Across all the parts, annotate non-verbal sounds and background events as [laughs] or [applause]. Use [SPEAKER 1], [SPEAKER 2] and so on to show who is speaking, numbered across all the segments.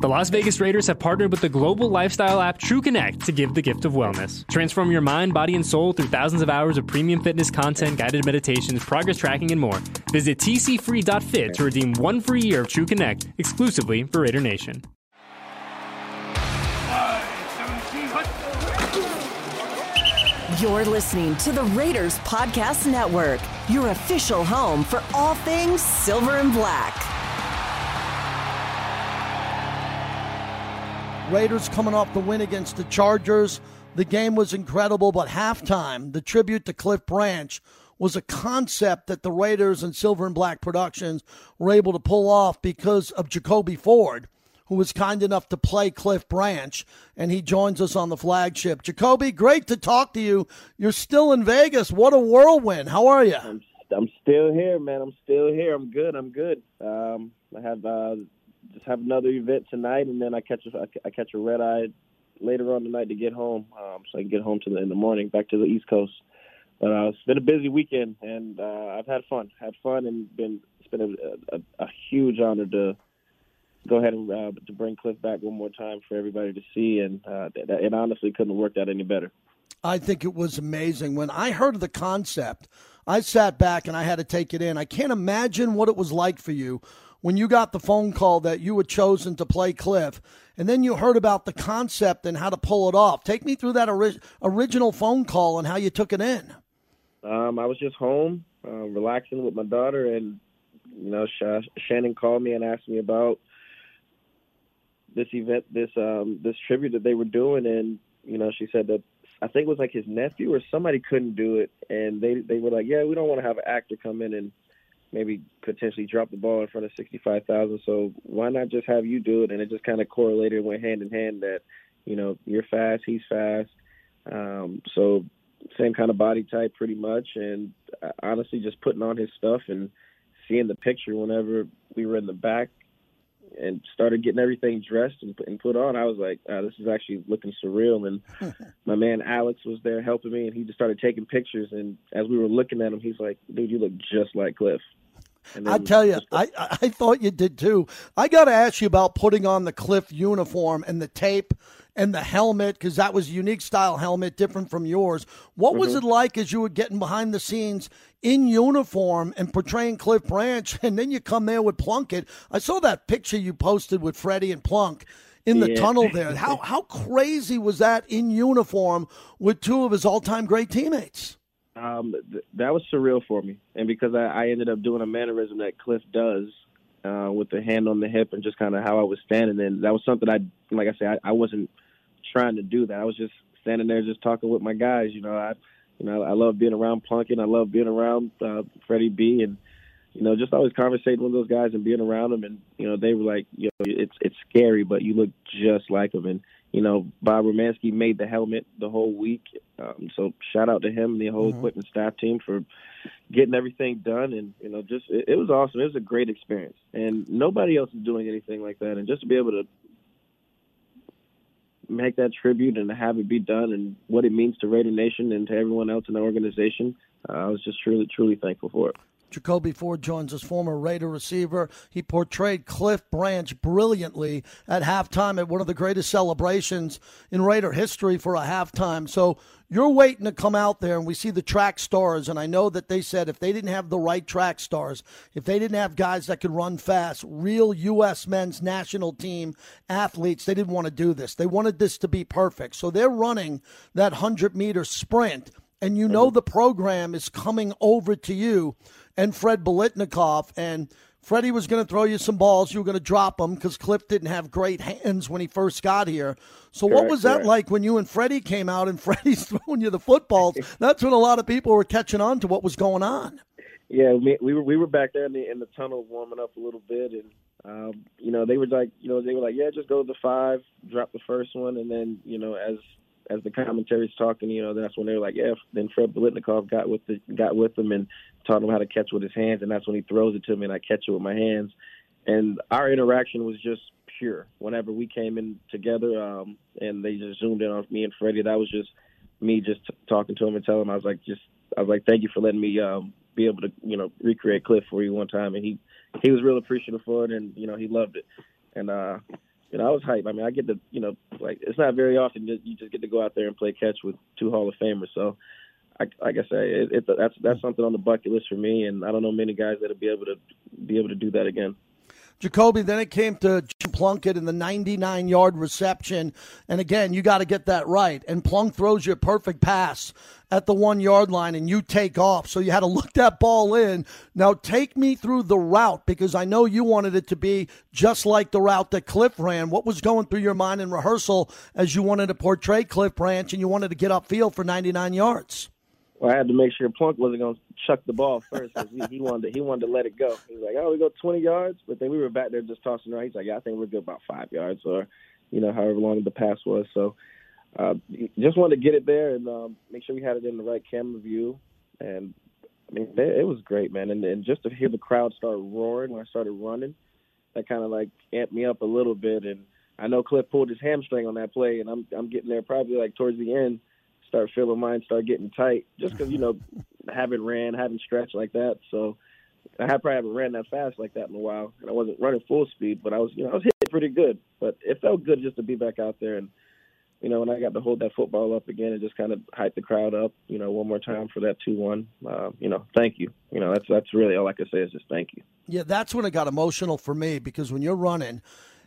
[SPEAKER 1] The Las Vegas Raiders have partnered with the global lifestyle app True Connect to give the gift of wellness. Transform your mind, body, and soul through thousands of hours of premium fitness content, guided meditations, progress tracking, and more. Visit tcfree.fit to redeem one free year of True Connect exclusively for Raider Nation.
[SPEAKER 2] You're listening to the Raiders Podcast Network, your official home for all things silver and black.
[SPEAKER 3] Raiders coming off the win against the Chargers. The game was incredible, but halftime, the tribute to Cliff Branch was a concept that the Raiders and Silver and Black Productions were able to pull off because of Jacoby Ford who was kind enough to play Cliff Branch, and he joins us on the flagship. Jacoby, great to talk to you. You're still in Vegas. What a whirlwind. How are you?
[SPEAKER 4] I'm, I'm still here, man. I'm still here. I'm good. I'm good. Um, I have uh, just have another event tonight, and then I catch a, I catch a red eye later on tonight to get home, um, so I can get home to the, in the morning back to the East Coast. But uh, it's been a busy weekend, and uh, I've had fun. Had fun, and been it's been a, a, a huge honor to go ahead and uh, to bring Cliff back one more time for everybody to see, and uh, that, it honestly couldn't have worked out any better.
[SPEAKER 3] I think it was amazing. When I heard of the concept, I sat back and I had to take it in. I can't imagine what it was like for you when you got the phone call that you had chosen to play Cliff, and then you heard about the concept and how to pull it off. Take me through that ori- original phone call and how you took it in.
[SPEAKER 4] Um, I was just home, uh, relaxing with my daughter, and you know, Sh- Shannon called me and asked me about this event, this um, this tribute that they were doing, and you know, she said that I think it was like his nephew or somebody couldn't do it, and they they were like, yeah, we don't want to have an actor come in and maybe potentially drop the ball in front of sixty five thousand, so why not just have you do it? And it just kind of correlated, went hand in hand that you know you're fast, he's fast, um, so same kind of body type pretty much, and uh, honestly, just putting on his stuff and seeing the picture whenever we were in the back and started getting everything dressed and, and put on, I was like, uh, this is actually looking surreal. And [laughs] my man Alex was there helping me, and he just started taking pictures. And as we were looking at him, he's like, dude, you look just like Cliff.
[SPEAKER 3] I tell you, I, I thought you did too. I got to ask you about putting on the Cliff uniform and the tape and the helmet because that was a unique style helmet, different from yours. What mm-hmm. was it like as you were getting behind the scenes in uniform and portraying Cliff Branch, [laughs] and then you come there with Plunkett? I saw that picture you posted with Freddie and Plunk in the yeah. tunnel there. [laughs] How how crazy was that in uniform with two of his all time great teammates?
[SPEAKER 4] Um, th- that was surreal for me, and because I, I ended up doing a mannerism that Cliff does uh, with the hand on the hip and just kind of how I was standing, and that was something I, like I said, I, I wasn't trying to do that. I was just standing there, just talking with my guys. You know, I, you know, I love being around Plunkett. I love being around uh, Freddie B, and you know, just always conversating with those guys and being around them. And you know, they were like, you know, it's it's scary, but you look just like them. And you know, Bob Romanski made the helmet the whole week. Um, so shout out to him and the whole mm-hmm. equipment staff team for getting everything done. And, you know, just it, it, was awesome. It was a great experience. And nobody else is doing anything like that. And just to be able to make that tribute and to have it be done and what it means to Raider Nation and to everyone else in the organization, uh, I was just truly, truly thankful for it.
[SPEAKER 3] Jacoby Ford joins us, former Raider receiver. He portrayed Cliff Branch brilliantly at halftime at one of the greatest celebrations in Raider history for a halftime. So you're waiting to come out there, and we see the track stars. And I know that they said if they didn't have the right track stars, if they didn't have guys that could run fast, real U.S. men's national team athletes, they didn't want to do this. They wanted this to be perfect. So they're running that 100 meter sprint and you know mm-hmm. the program is coming over to you and Fred Biletnikoff. And Freddie was going to throw you some balls. You were going to drop them because Cliff didn't have great hands when he first got here. So, correct, what was that correct. like when you and Freddie came out and [laughs] Freddie's throwing you the footballs? [laughs] That's when a lot of people were catching on to what was going on.
[SPEAKER 4] Yeah, we, we were we were back there in the in the tunnel warming up a little bit, and um, you know they were like, you know, they were like, yeah, just go to the five, drop the first one, and then you know as as the commentary's talking, you know, that's when they were like, yeah. Then Fred Biletnikoff got with the got with him and taught him how to catch with his hands, and that's when he throws it to me and I catch it with my hands. And our interaction was just pure. Whenever we came in together, um, and they just zoomed in on me and Freddie, that was just me just t- talking to him and telling him I was like, just I was like, thank you for letting me um, be able to, you know, recreate Cliff for you one time, and he he was real appreciative for it, and you know, he loved it. And uh, you know, I was hyped. I mean, I get to, you know, like it's not very often that you just get to go out there and play catch with two Hall of Famers. So, I, like I say, it, it, that's that's something on the bucket list for me, and I don't know many guys that'll be able to be able to do that again.
[SPEAKER 3] Jacoby, then it came to Plunkett in the 99 yard reception. And again, you got to get that right. And Plunk throws you a perfect pass at the one yard line and you take off. So you had to look that ball in. Now take me through the route because I know you wanted it to be just like the route that Cliff ran. What was going through your mind in rehearsal as you wanted to portray Cliff Branch and you wanted to get upfield for 99 yards?
[SPEAKER 4] Well, I had to make sure Plunk wasn't going to chuck the ball first because he, he, wanted to, he wanted to let it go. He was like, "Oh, we go 20 yards," but then we were back there just tossing around. He's like, "Yeah, I think we're good about five yards, or you know, however long the pass was." So, uh, just wanted to get it there and um, make sure we had it in the right camera view. And I mean, it, it was great, man. And, and just to hear the crowd start roaring when I started running, that kind of like amped me up a little bit. And I know Cliff pulled his hamstring on that play, and I'm I'm getting there probably like towards the end start feeling mine start getting tight just because you know haven't ran, haven't stretched like that. So I probably haven't ran that fast like that in a while, and I wasn't running full speed, but I was you know I was hitting pretty good. But it felt good just to be back out there and. You know, when I got to hold that football up again and just kind of hype the crowd up, you know, one more time for that two-one. Uh, you know, thank you. You know, that's that's really all I can say is just thank you.
[SPEAKER 3] Yeah, that's when it got emotional for me because when you're running,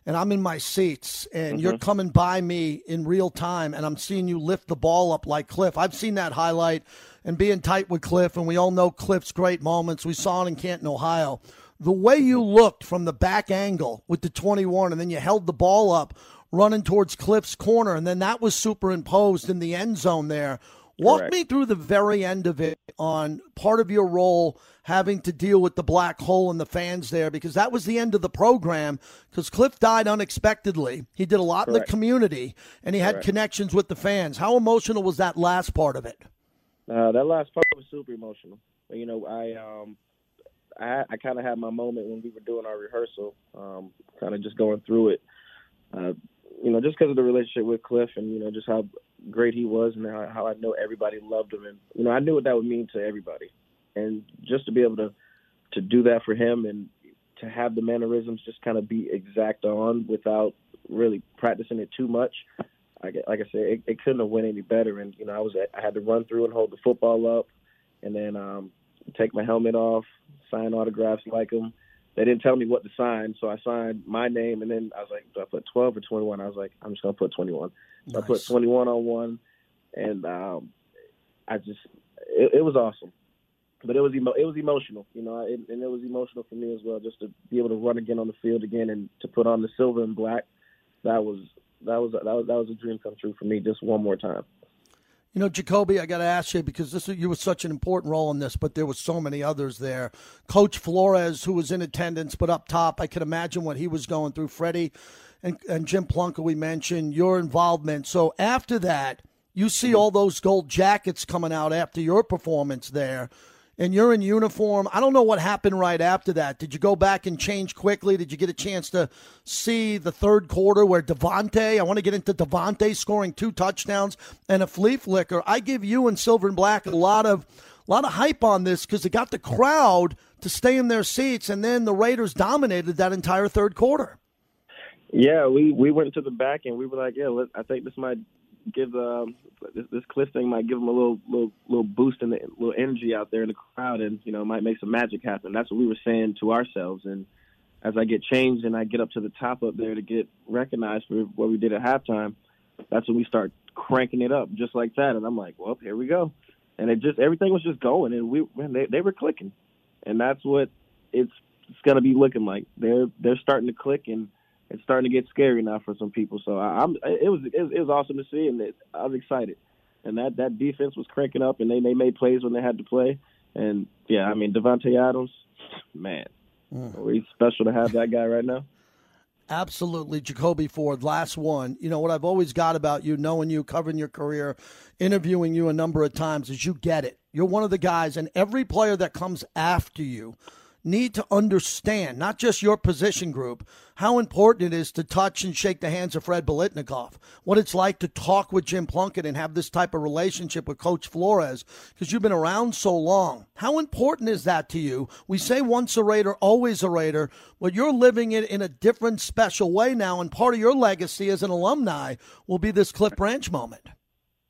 [SPEAKER 3] and I'm in my seats and mm-hmm. you're coming by me in real time and I'm seeing you lift the ball up like Cliff. I've seen that highlight and being tight with Cliff, and we all know Cliff's great moments. We saw it in Canton, Ohio. The way you looked from the back angle with the 21 and then you held the ball up running towards Cliff's corner, and then that was superimposed in the end zone there. Walk Correct. me through the very end of it on part of your role having to deal with the black hole and the fans there because that was the end of the program because Cliff died unexpectedly. He did a lot Correct. in the community and he had connections with the fans. How emotional was that last part of it?
[SPEAKER 4] Uh, that last part was super emotional. You know, I um, I, I kind of had my moment when we were doing our rehearsal, um, kind of just going through it. Uh, you know, just because of the relationship with Cliff and you know just how great he was and how, how I know everybody loved him and you know I knew what that would mean to everybody, and just to be able to to do that for him and to have the mannerisms just kind of be exact on without really practicing it too much. I, like I said, it, it couldn't have went any better. And you know, I was I had to run through and hold the football up, and then um, take my helmet off, sign autographs like him, they didn't tell me what to sign, so I signed my name, and then I was like, do I put 12 or 21? I was like, I'm just gonna put 21. Nice. I put 21 on one, and um, I just it, it was awesome, but it was emo- it was emotional, you know, it, and it was emotional for me as well, just to be able to run again on the field again and to put on the silver and black. That was that was that was that was a dream come true for me, just one more time.
[SPEAKER 3] You know, Jacoby, I got to ask you because this you were such an important role in this, but there were so many others there. Coach Flores, who was in attendance, but up top, I can imagine what he was going through. Freddie and, and Jim Plunkett, we mentioned your involvement. So after that, you see mm-hmm. all those gold jackets coming out after your performance there and you're in uniform. I don't know what happened right after that. Did you go back and change quickly? Did you get a chance to see the third quarter where Davante, I want to get into Davante scoring two touchdowns and a flea flicker. I give you and Silver and Black a lot of a lot of hype on this because it got the crowd to stay in their seats, and then the Raiders dominated that entire third quarter.
[SPEAKER 4] Yeah, we we went to the back and we were like, yeah, let, I think this might give um, this, this Cliff thing might give them a little little little boost and a little energy out there in the crowd, and you know might make some magic happen. That's what we were saying to ourselves. And as I get changed and I get up to the top up there to get recognized for what we did at halftime, that's when we start cranking it up just like that. And I'm like, well, here we go. And it just everything was just going, and we man, they they were clicking, and that's what it's it's gonna be looking like. They're they're starting to click and it's starting to get scary now for some people. So I, am it was it was, it was awesome to see, and it, I was excited. And that that defense was cranking up, and they they made plays when they had to play. And yeah, I mean Davante Adams, man, mm. he's special to have that guy right now. [laughs]
[SPEAKER 3] Absolutely, Jacoby Ford. Last one. You know what I've always got about you, knowing you, covering your career, interviewing you a number of times, is you get it. You're one of the guys, and every player that comes after you need to understand, not just your position group, how important it is to touch and shake the hands of Fred Biletnikoff, what it's like to talk with Jim Plunkett and have this type of relationship with Coach Flores, because you've been around so long. How important is that to you? We say once a Raider, always a Raider, but you're living it in a different, special way now, and part of your legacy as an alumni will be this Cliff Branch moment.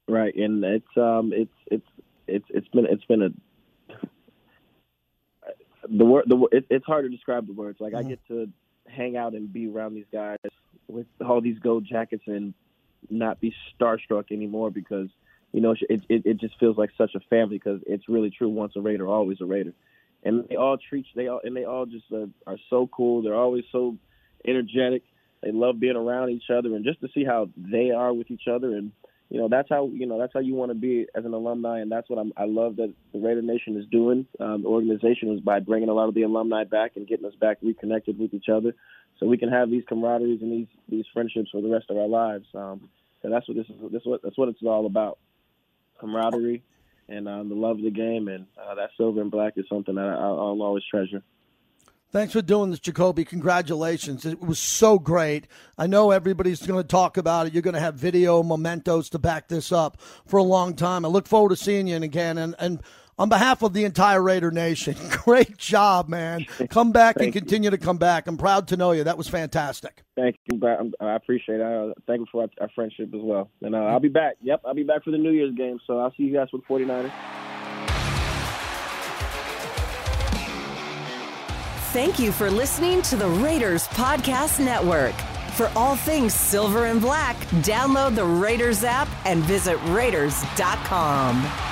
[SPEAKER 4] Right, and it's um, it's it's it's it's been it's been a the word the it, it's hard to describe the words. Like mm-hmm. I get to hang out and be around these guys with all these gold jackets and not be starstruck anymore because you know it it, it just feels like such a family because it's really true. Once a Raider, always a Raider, and they all treat they all and they all just uh, are so cool. They're always so energetic. They love being around each other and just to see how they are with each other and you know that's how you know that's how you want to be as an alumni, and that's what I'm, I love that the Raider Nation is doing. Um, the organization is by bringing a lot of the alumni back and getting us back reconnected with each other, so we can have these camaraderies and these these friendships for the rest of our lives. Um, that's what this is. This what that's what it's all about: camaraderie and um, the love of the game, and uh, that silver and black is something that I, I'll always treasure.
[SPEAKER 3] Thanks for doing this, Jacoby. Congratulations. It was so great. I know everybody's going to talk about it. You're going to have video mementos to back this up for a long time. I look forward to seeing you again. And, and on behalf of the entire Raider Nation, [laughs] great job, man. Come back and continue you. to come back. I'm proud to know you. That was fantastic.
[SPEAKER 4] Thank you. I appreciate it. I thank you for our, our friendship as well. And uh, I'll be back. Yep, I'll be back for the New Year's game. So I'll see you guys with 49ers.
[SPEAKER 2] Thank you for listening to the Raiders Podcast Network. For all things silver and black, download the Raiders app and visit Raiders.com.